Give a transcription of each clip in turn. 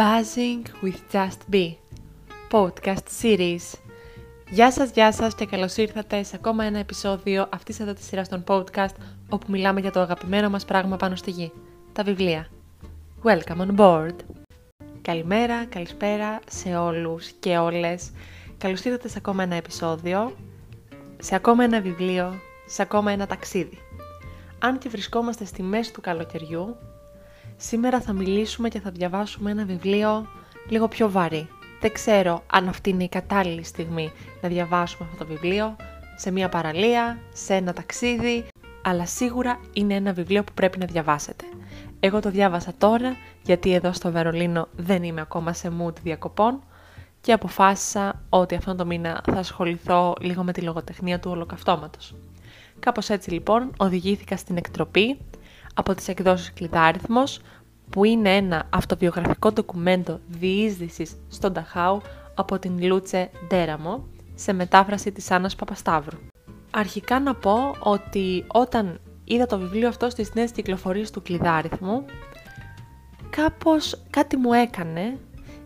Buzzing with Just Be Podcast Series Γεια σας, γεια σας και καλώς ήρθατε σε ακόμα ένα επεισόδιο αυτής εδώ της σειράς των podcast όπου μιλάμε για το αγαπημένο μας πράγμα πάνω στη γη, τα βιβλία. Welcome on board! Καλημέρα, καλησπέρα σε όλους και όλες. Καλώς ήρθατε σε ακόμα ένα επεισόδιο, σε ακόμα ένα βιβλίο, σε ακόμα ένα ταξίδι. Αν και βρισκόμαστε στη μέση του καλοκαιριού, Σήμερα θα μιλήσουμε και θα διαβάσουμε ένα βιβλίο λίγο πιο βαρύ. Δεν ξέρω αν αυτή είναι η κατάλληλη στιγμή να διαβάσουμε αυτό το βιβλίο, σε μια παραλία, σε ένα ταξίδι, αλλά σίγουρα είναι ένα βιβλίο που πρέπει να διαβάσετε. Εγώ το διάβασα τώρα, γιατί εδώ στο Βερολίνο δεν είμαι ακόμα σε mood διακοπών και αποφάσισα ότι αυτόν τον μήνα θα ασχοληθώ λίγο με τη λογοτεχνία του ολοκαυτώματος. Κάπως έτσι λοιπόν οδηγήθηκα στην εκτροπή από τις εκδόσεις Κλειδάριθμος, που είναι ένα αυτοβιογραφικό ντοκουμέντο διείσδυσης στον Ταχάου από την Λούτσε Ντέραμο, σε μετάφραση της Άννας Παπασταύρου. Αρχικά να πω ότι όταν είδα το βιβλίο αυτό στις νέες κυκλοφορίες του Κλειδάριθμου, κάπως κάτι μου έκανε,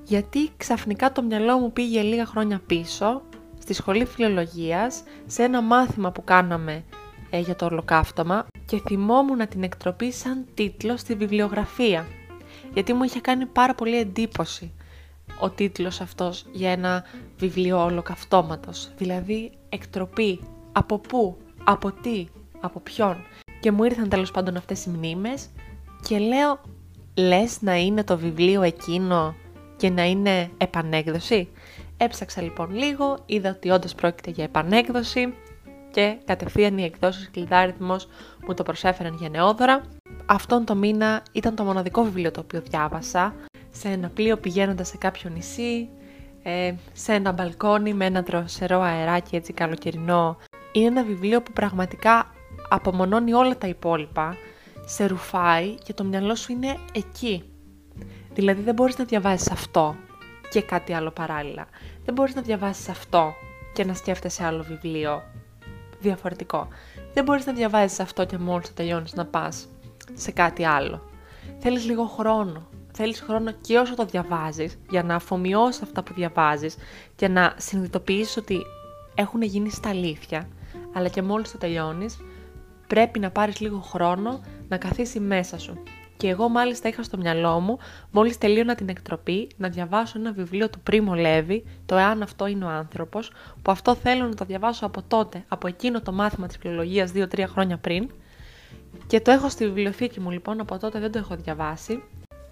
γιατί ξαφνικά το μυαλό μου πήγε λίγα χρόνια πίσω, στη σχολή φιλολογίας, σε ένα μάθημα που κάναμε ε, για το ολοκαύτωμα και θυμόμουν την εκτροπή σαν τίτλο στη βιβλιογραφία. Γιατί μου είχε κάνει πάρα πολύ εντύπωση ο τίτλος αυτός για ένα βιβλίο ολοκαυτώματος. Δηλαδή εκτροπή, από πού, από τι, από ποιον. Και μου ήρθαν τέλος πάντων αυτές οι μνήμες και λέω λες να είναι το βιβλίο εκείνο και να είναι επανέκδοση; Έψαξα λοιπόν λίγο, είδα ότι όντως πρόκειται για επανέκδοση και κατευθείαν οι εκδόσεις κλειδάριθμος μου το προσέφεραν για νεόδωρα. Αυτόν το μήνα ήταν το μοναδικό βιβλίο το οποίο διάβασα, σε ένα πλοίο πηγαίνοντας σε κάποιο νησί, ε, σε ένα μπαλκόνι με ένα δροσερό αεράκι έτσι καλοκαιρινό. Είναι ένα βιβλίο που πραγματικά απομονώνει όλα τα υπόλοιπα, σε ρουφάει και το μυαλό σου είναι εκεί. Δηλαδή δεν μπορείς να διαβάζεις αυτό και κάτι άλλο παράλληλα. Δεν μπορείς να διαβάσεις αυτό και να σκέφτεσαι άλλο βιβλίο διαφορετικό. Δεν μπορείς να διαβάζεις αυτό και μόλις θα τελειώνεις να πας σε κάτι άλλο. Θέλεις λίγο χρόνο. Θέλεις χρόνο και όσο το διαβάζεις για να αφομοιώσεις αυτά που διαβάζεις και να συνειδητοποιήσεις ότι έχουν γίνει στα αλήθεια, αλλά και μόλις το τελειώνεις, πρέπει να πάρεις λίγο χρόνο να καθίσει μέσα σου και εγώ μάλιστα είχα στο μυαλό μου, μόλις τελείωνα την εκτροπή, να διαβάσω ένα βιβλίο του Πρίμο Λέβη, το «Εάν αυτό είναι ο άνθρωπος», που αυτό θέλω να το διαβάσω από τότε, από εκείνο το μάθημα της φιλολογίας 2-3 χρόνια πριν, και το έχω στη βιβλιοθήκη μου λοιπόν, από τότε δεν το έχω διαβάσει,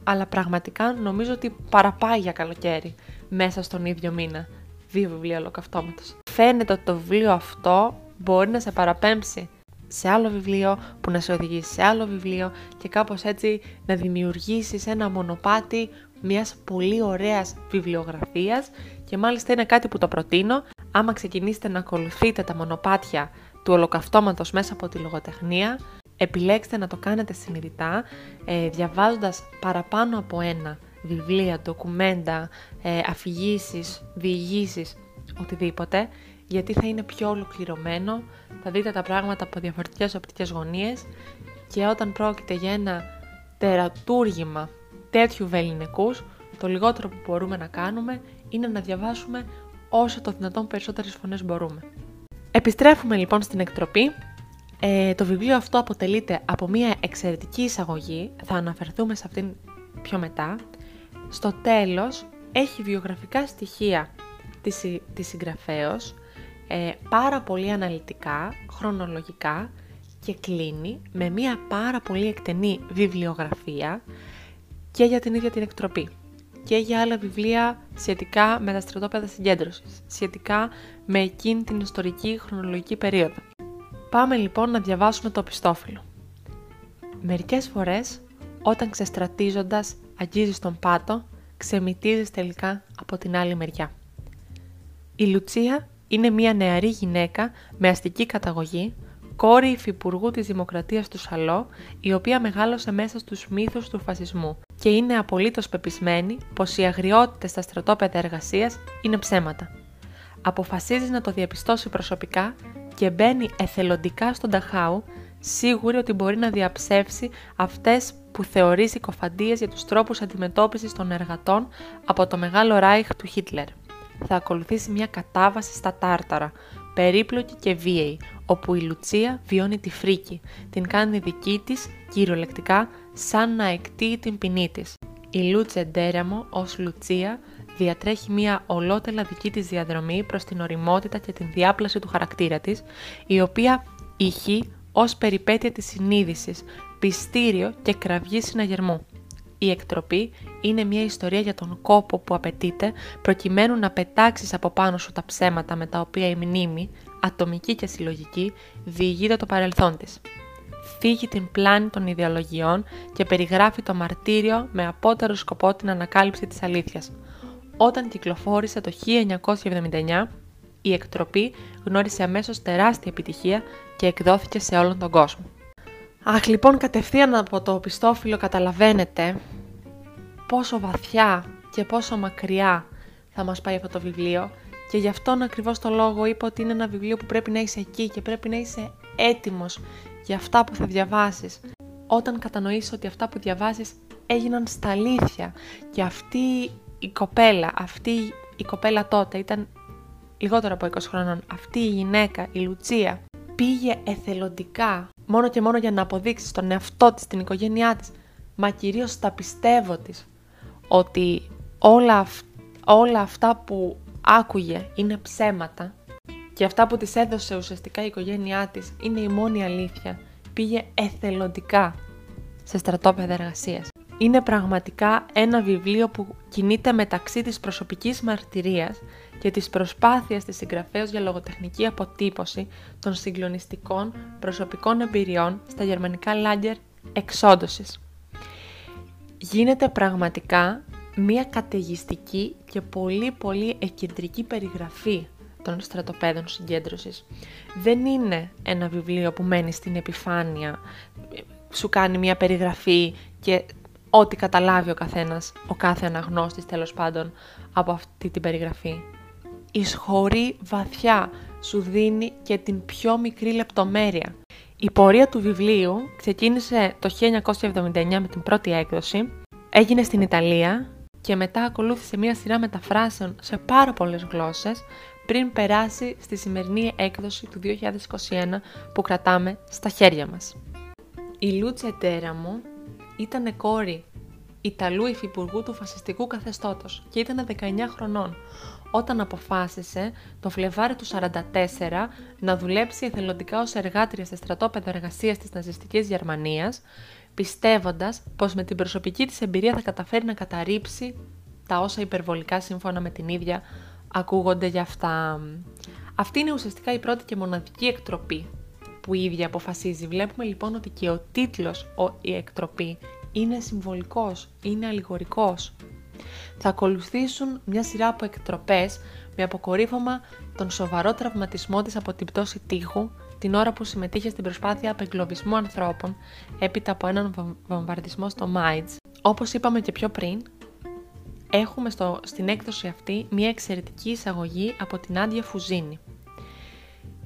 αλλά πραγματικά νομίζω ότι παραπάει για καλοκαίρι, μέσα στον ίδιο μήνα, δύο βιβλία ολοκαυτώματος. Φαίνεται ότι το βιβλίο αυτό μπορεί να σε παραπέμψει σε άλλο βιβλίο, που να σε οδηγήσει σε άλλο βιβλίο και κάπως έτσι να δημιουργήσεις ένα μονοπάτι μιας πολύ ωραίας βιβλιογραφίας. Και μάλιστα είναι κάτι που το προτείνω. Άμα ξεκινήσετε να ακολουθείτε τα μονοπάτια του ολοκαυτώματος μέσα από τη λογοτεχνία επιλέξτε να το κάνετε συνειδητά ε, διαβάζοντας παραπάνω από ένα βιβλία, ντοκουμέντα, ε, αφηγήσεις, διηγήσεις, οτιδήποτε γιατί θα είναι πιο ολοκληρωμένο, θα δείτε τα πράγματα από διαφορετικές οπτικές γωνίες και όταν πρόκειται για ένα τερατούργημα τέτοιου βεληνικούς, το λιγότερο που μπορούμε να κάνουμε είναι να διαβάσουμε όσο το δυνατόν περισσότερες φωνές μπορούμε. Επιστρέφουμε λοιπόν στην εκτροπή. Ε, το βιβλίο αυτό αποτελείται από μια εξαιρετική εισαγωγή, θα αναφερθούμε σε αυτήν πιο μετά. Στο τέλος έχει βιογραφικά στοιχεία της, της συγγραφέως, ε, πάρα πολύ αναλυτικά, χρονολογικά και κλείνει με μια πάρα πολύ εκτενή βιβλιογραφία και για την ίδια την εκτροπή και για άλλα βιβλία σχετικά με τα στρατόπεδα συγκέντρωσης, σχετικά με εκείνη την ιστορική χρονολογική περίοδο. Πάμε λοιπόν να διαβάσουμε το πιστόφυλλο. Μερικές φορές, όταν ξεστρατίζοντας αγγίζεις τον πάτο, ξεμητίζεις τελικά από την άλλη μεριά. Η Λουτσία είναι μια νεαρή γυναίκα με αστική καταγωγή, κόρη υφυπουργού της Δημοκρατίας του Σαλό, η οποία μεγάλωσε μέσα στους μύθους του φασισμού και είναι απολύτως πεπισμένη πως οι αγριότητες στα στρατόπεδα εργασίας είναι ψέματα. Αποφασίζει να το διαπιστώσει προσωπικά και μπαίνει εθελοντικά στον Ταχάου, σίγουρη ότι μπορεί να διαψεύσει αυτές που θεωρεί συκοφαντίες για τους τρόπους αντιμετώπισης των εργατών από το μεγάλο ράιχ του Χίτλερ. Θα ακολουθήσει μια κατάβαση στα Τάρταρα, περίπλοκη και βίαιη, όπου η Λουτσία βιώνει τη φρίκη, την κάνει δική της, κυριολεκτικά, σαν να εκτείει την ποινή της. Η Λούτσε Ντέραμο ως Λουτσία διατρέχει μια ολότελα δική της διαδρομή προς την οριμότητα και την διάπλαση του χαρακτήρα της, η οποία ηχεί ως περιπέτεια της συνείδησης, πιστήριο και κραυγή συναγερμού. Η εκτροπή είναι μια ιστορία για τον κόπο που απαιτείται προκειμένου να πετάξεις από πάνω σου τα ψέματα με τα οποία η μνήμη, ατομική και συλλογική, διηγείται το παρελθόν της. Φύγει την πλάνη των ιδεολογιών και περιγράφει το μαρτύριο με απότερο σκοπό την ανακάλυψη της αλήθειας. Όταν κυκλοφόρησε το 1979, η εκτροπή γνώρισε αμέσως τεράστια επιτυχία και εκδόθηκε σε όλον τον κόσμο. Αχ, λοιπόν, κατευθείαν από το πιστόφυλλο καταλαβαίνετε πόσο βαθιά και πόσο μακριά θα μας πάει αυτό το βιβλίο και γι' αυτόν ακριβώς το λόγο είπα ότι είναι ένα βιβλίο που πρέπει να είσαι εκεί και πρέπει να είσαι έτοιμος για αυτά που θα διαβάσεις. Όταν κατανοήσεις ότι αυτά που διαβάσεις έγιναν στα αλήθεια και αυτή η κοπέλα, αυτή η κοπέλα τότε ήταν λιγότερο από 20 χρονών, αυτή η γυναίκα, η Λουτσία, πήγε εθελοντικά μόνο και μόνο για να αποδείξεις στον εαυτό της, την οικογένειά της, μα κυρίως στα πιστεύω της, ότι όλα, όλα αυτά που άκουγε είναι ψέματα και αυτά που της έδωσε ουσιαστικά η οικογένειά της είναι η μόνη αλήθεια, πήγε εθελοντικά σε στρατόπεδα εργασίας. Είναι πραγματικά ένα βιβλίο που κινείται μεταξύ της προσωπικής μαρτυρίας και της προσπάθειας της συγγραφέως για λογοτεχνική αποτύπωση των συγκλονιστικών προσωπικών εμπειριών στα γερμανικά λάγκερ εξόντωσης. Γίνεται πραγματικά μία καταιγιστική και πολύ πολύ εκκεντρική περιγραφή των στρατοπέδων συγκέντρωσης. Δεν είναι ένα βιβλίο που μένει στην επιφάνεια, σου κάνει μία περιγραφή και ό,τι καταλάβει ο καθένας, ο κάθε αναγνώστης τέλος πάντων από αυτή την περιγραφή εισχωρεί βαθιά, σου δίνει και την πιο μικρή λεπτομέρεια. Η πορεία του βιβλίου ξεκίνησε το 1979 με την πρώτη έκδοση, έγινε στην Ιταλία και μετά ακολούθησε μία σειρά μεταφράσεων σε πάρα πολλές γλώσσες πριν περάσει στη σημερινή έκδοση του 2021 που κρατάμε στα χέρια μας. Η Λούτσε Τέραμο ήταν κόρη Ιταλού υφυπουργού του φασιστικού καθεστώτος και ήταν 19 χρονών όταν αποφάσισε το Φλεβάρι του 1944 να δουλέψει εθελοντικά ως εργάτρια σε στρατόπεδο εργασίας της ναζιστικής Γερμανίας, πιστεύοντας πως με την προσωπική της εμπειρία θα καταφέρει να καταρρύψει τα όσα υπερβολικά σύμφωνα με την ίδια ακούγονται για αυτά. Αυτή είναι ουσιαστικά η πρώτη και μοναδική εκτροπή που η ίδια αποφασίζει. Βλέπουμε λοιπόν ότι και ο τίτλος «Η εκτροπή» είναι συμβολικός, είναι αλληγορικός. Θα ακολουθήσουν μια σειρά από εκτροπές με αποκορύφωμα τον σοβαρό τραυματισμό της από την πτώση τείχου την ώρα που συμμετείχε στην προσπάθεια απεγκλωβισμού ανθρώπων έπειτα από έναν βομβαρδισμό στο Μάιτς. Όπως είπαμε και πιο πριν, έχουμε στο, στην έκδοση αυτή μια εξαιρετική εισαγωγή από την Άντια Φουζίνη,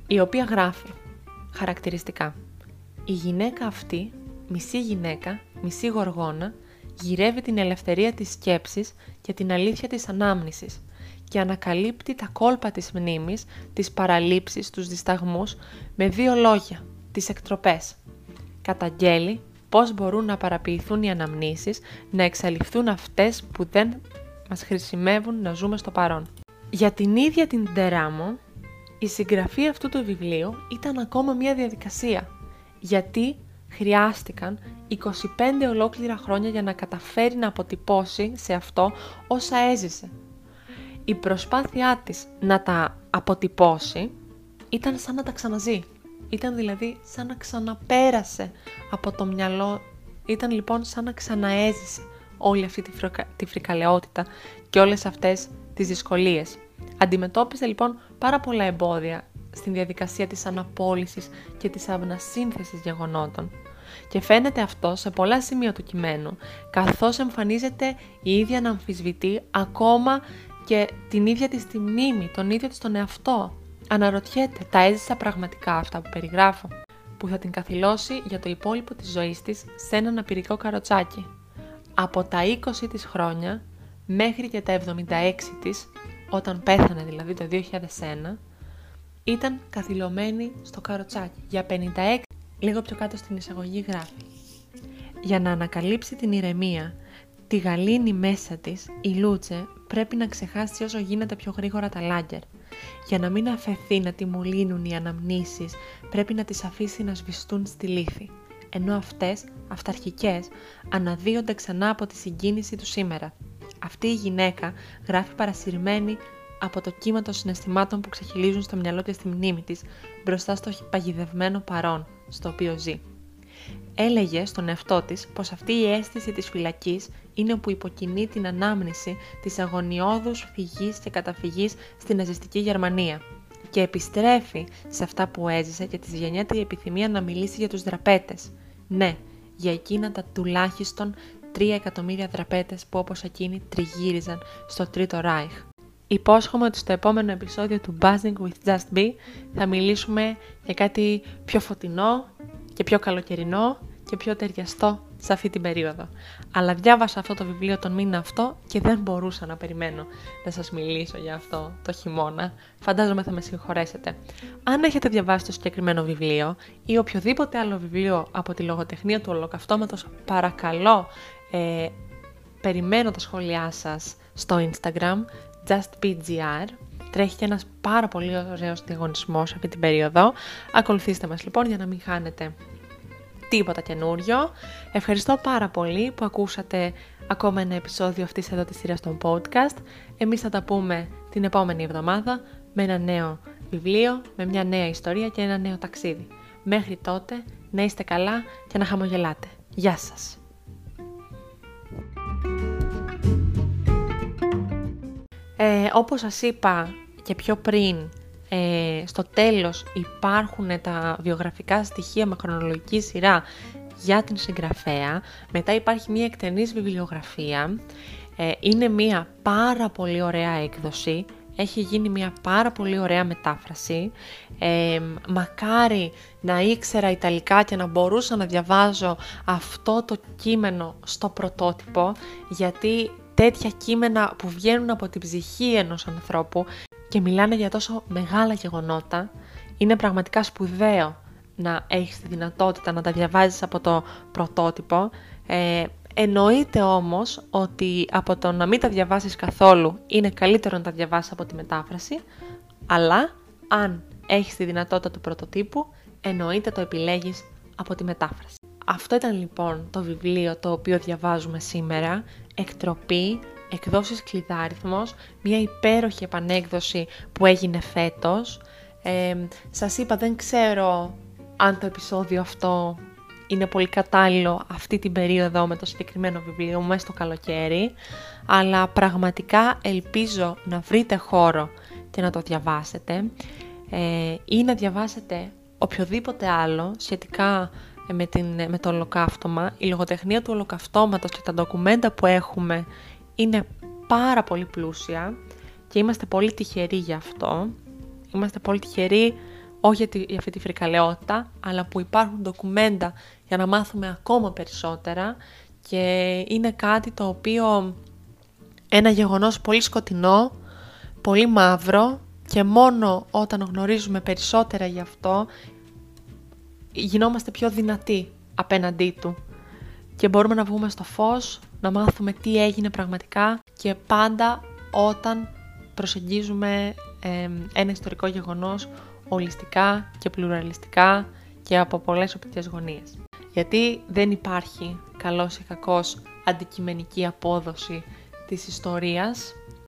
η οποία γράφει χαρακτηριστικά «Η γυναίκα αυτή, μισή γυναίκα, μισή γοργόνα, γυρεύει την ελευθερία της σκέψης και την αλήθεια της ανάμνησης και ανακαλύπτει τα κόλπα της μνήμης, τις παραλήψεις, τους δισταγμούς με δύο λόγια, τις εκτροπές. Καταγγέλει πώς μπορούν να παραποιηθούν οι αναμνήσεις, να εξαλειφθούν αυτές που δεν μας χρησιμεύουν να ζούμε στο παρόν. Για την ίδια την Τεράμο, η συγγραφή αυτού του βιβλίου ήταν ακόμα μια διαδικασία, γιατί χρειάστηκαν 25 ολόκληρα χρόνια για να καταφέρει να αποτυπώσει σε αυτό όσα έζησε. Η προσπάθειά της να τα αποτυπώσει ήταν σαν να τα ξαναζεί. Ήταν δηλαδή σαν να ξαναπέρασε από το μυαλό. Ήταν λοιπόν σαν να ξαναέζησε όλη αυτή τη, φροκα... τη φρικαλαιότητα και όλες αυτές τις δυσκολίες. Αντιμετώπισε λοιπόν πάρα πολλά εμπόδια στην διαδικασία της αναπόλυσης και της αυνασύνθεσης γεγονότων. Και φαίνεται αυτό σε πολλά σημεία του κειμένου, καθώς εμφανίζεται η ίδια να αμφισβητεί ακόμα και την ίδια της τη μνήμη, τον ίδιο της τον εαυτό. Αναρωτιέται, τα έζησα πραγματικά αυτά που περιγράφω. που θα την καθυλώσει για το υπόλοιπο της ζωής της σε ένα αναπηρικό καροτσάκι. Από τα 20 της χρόνια μέχρι και τα 76 της, όταν πέθανε δηλαδή το 2001, ήταν καθυλωμένη στο καροτσάκι. Για 56, λίγο πιο κάτω στην εισαγωγή γράφει. Για να ανακαλύψει την ηρεμία, τη γαλήνη μέσα της, η Λούτσε πρέπει να ξεχάσει όσο γίνεται πιο γρήγορα τα λάγκερ. Για να μην αφαιθεί να τη μολύνουν οι αναμνήσεις, πρέπει να τις αφήσει να σβηστούν στη λύθη. Ενώ αυτές, αυταρχικές, αναδύονται ξανά από τη συγκίνηση του σήμερα. Αυτή η γυναίκα γράφει παρασυρμένη από το κύμα των συναισθημάτων που ξεχυλίζουν στο μυαλό και στη μνήμη της, μπροστά στο παγιδευμένο παρόν, στο οποίο ζει. Έλεγε στον εαυτό της πως αυτή η αίσθηση της φυλακής είναι που υποκινεί την ανάμνηση της αγωνιώδους φυγής και καταφυγής στην ναζιστική Γερμανία και επιστρέφει σε αυτά που έζησε και της γεννιέται η επιθυμία να μιλήσει για τους δραπέτες. Ναι, για εκείνα τα τουλάχιστον 3 εκατομμύρια δραπέτες που όπως εκείνοι τριγύριζαν στο Τρίτο Ράιχ. Υπόσχομαι ότι στο επόμενο επεισόδιο του Buzzing with Just Be θα μιλήσουμε για κάτι πιο φωτεινό και πιο καλοκαιρινό και πιο ταιριαστό σε αυτή την περίοδο. Αλλά διάβασα αυτό το βιβλίο τον μήνα αυτό και δεν μπορούσα να περιμένω να σας μιλήσω για αυτό το χειμώνα. Φαντάζομαι θα με συγχωρέσετε. Αν έχετε διαβάσει το συγκεκριμένο βιβλίο ή οποιοδήποτε άλλο βιβλίο από τη λογοτεχνία του ολοκαυτώματος, παρακαλώ ε, περιμένω τα σχόλιά σας στο Instagram justbgr Τρέχει και ένας πάρα πολύ ωραίος διαγωνισμός αυτή την περίοδο. Ακολουθήστε μας λοιπόν για να μην χάνετε τίποτα καινούριο. Ευχαριστώ πάρα πολύ που ακούσατε ακόμα ένα επεισόδιο αυτής εδώ της σειράς των podcast. Εμείς θα τα πούμε την επόμενη εβδομάδα με ένα νέο βιβλίο, με μια νέα ιστορία και ένα νέο ταξίδι. Μέχρι τότε να είστε καλά και να χαμογελάτε. Γεια σας! Ε, όπως σας είπα και πιο πριν, ε, στο τέλος υπάρχουν τα βιογραφικά στοιχεία με χρονολογική σειρά για την συγγραφέα. Μετά υπάρχει μια εκτενής βιβλιογραφία. Ε, είναι μια πάρα πολύ ωραία έκδοση. Έχει γίνει μια πάρα πολύ ωραία μετάφραση. Ε, μακάρι να ήξερα Ιταλικά και να μπορούσα να διαβάζω αυτό το κείμενο στο πρωτότυπο, γιατί τέτοια κείμενα που βγαίνουν από την ψυχή ενός ανθρώπου και μιλάνε για τόσο μεγάλα γεγονότα, είναι πραγματικά σπουδαίο να έχεις τη δυνατότητα να τα διαβάζεις από το πρωτότυπο. Ε, εννοείται όμως ότι από το να μην τα διαβάσεις καθόλου είναι καλύτερο να τα διαβάσεις από τη μετάφραση, αλλά αν έχεις τη δυνατότητα του πρωτοτύπου, εννοείται το επιλέγεις από τη μετάφραση. Αυτό ήταν λοιπόν το βιβλίο το οποίο διαβάζουμε σήμερα, εκτροπή εκδόσεις κλειδάριθμος, μια υπέροχη επανέκδοση που έγινε φέτος. Ε, σας είπα δεν ξέρω αν το επεισόδιο αυτό είναι πολύ κατάλληλο αυτή την περίοδο με το συγκεκριμένο βιβλίο μέσα στο καλοκαίρι, αλλά πραγματικά ελπίζω να βρείτε χώρο και να το διαβάσετε ε, ή να διαβάσετε οποιοδήποτε άλλο σχετικά με, την, με το ολοκαύτωμα. Η λογοτεχνία του ολοκαυτώματος και τα ντοκουμέντα που έχουμε είναι πάρα πολύ πλούσια και είμαστε πολύ τυχεροί γι' αυτό. Είμαστε πολύ τυχεροί όχι για αυτή τη φρικαλαιότητα, αλλά που υπάρχουν ντοκουμέντα για να μάθουμε ακόμα περισσότερα και είναι κάτι το οποίο ένα γεγονός πολύ σκοτεινό, πολύ μαύρο και μόνο όταν γνωρίζουμε περισσότερα γι' αυτό γινόμαστε πιο δυνατοί απέναντί του και μπορούμε να βγούμε στο φως, να μάθουμε τι έγινε πραγματικά και πάντα όταν προσεγγίζουμε ένα ιστορικό γεγονός ολιστικά και πλουραλιστικά και από πολλές οπτικές γωνίες. Γιατί δεν υπάρχει καλός ή κακός αντικειμενική απόδοση της ιστορίας,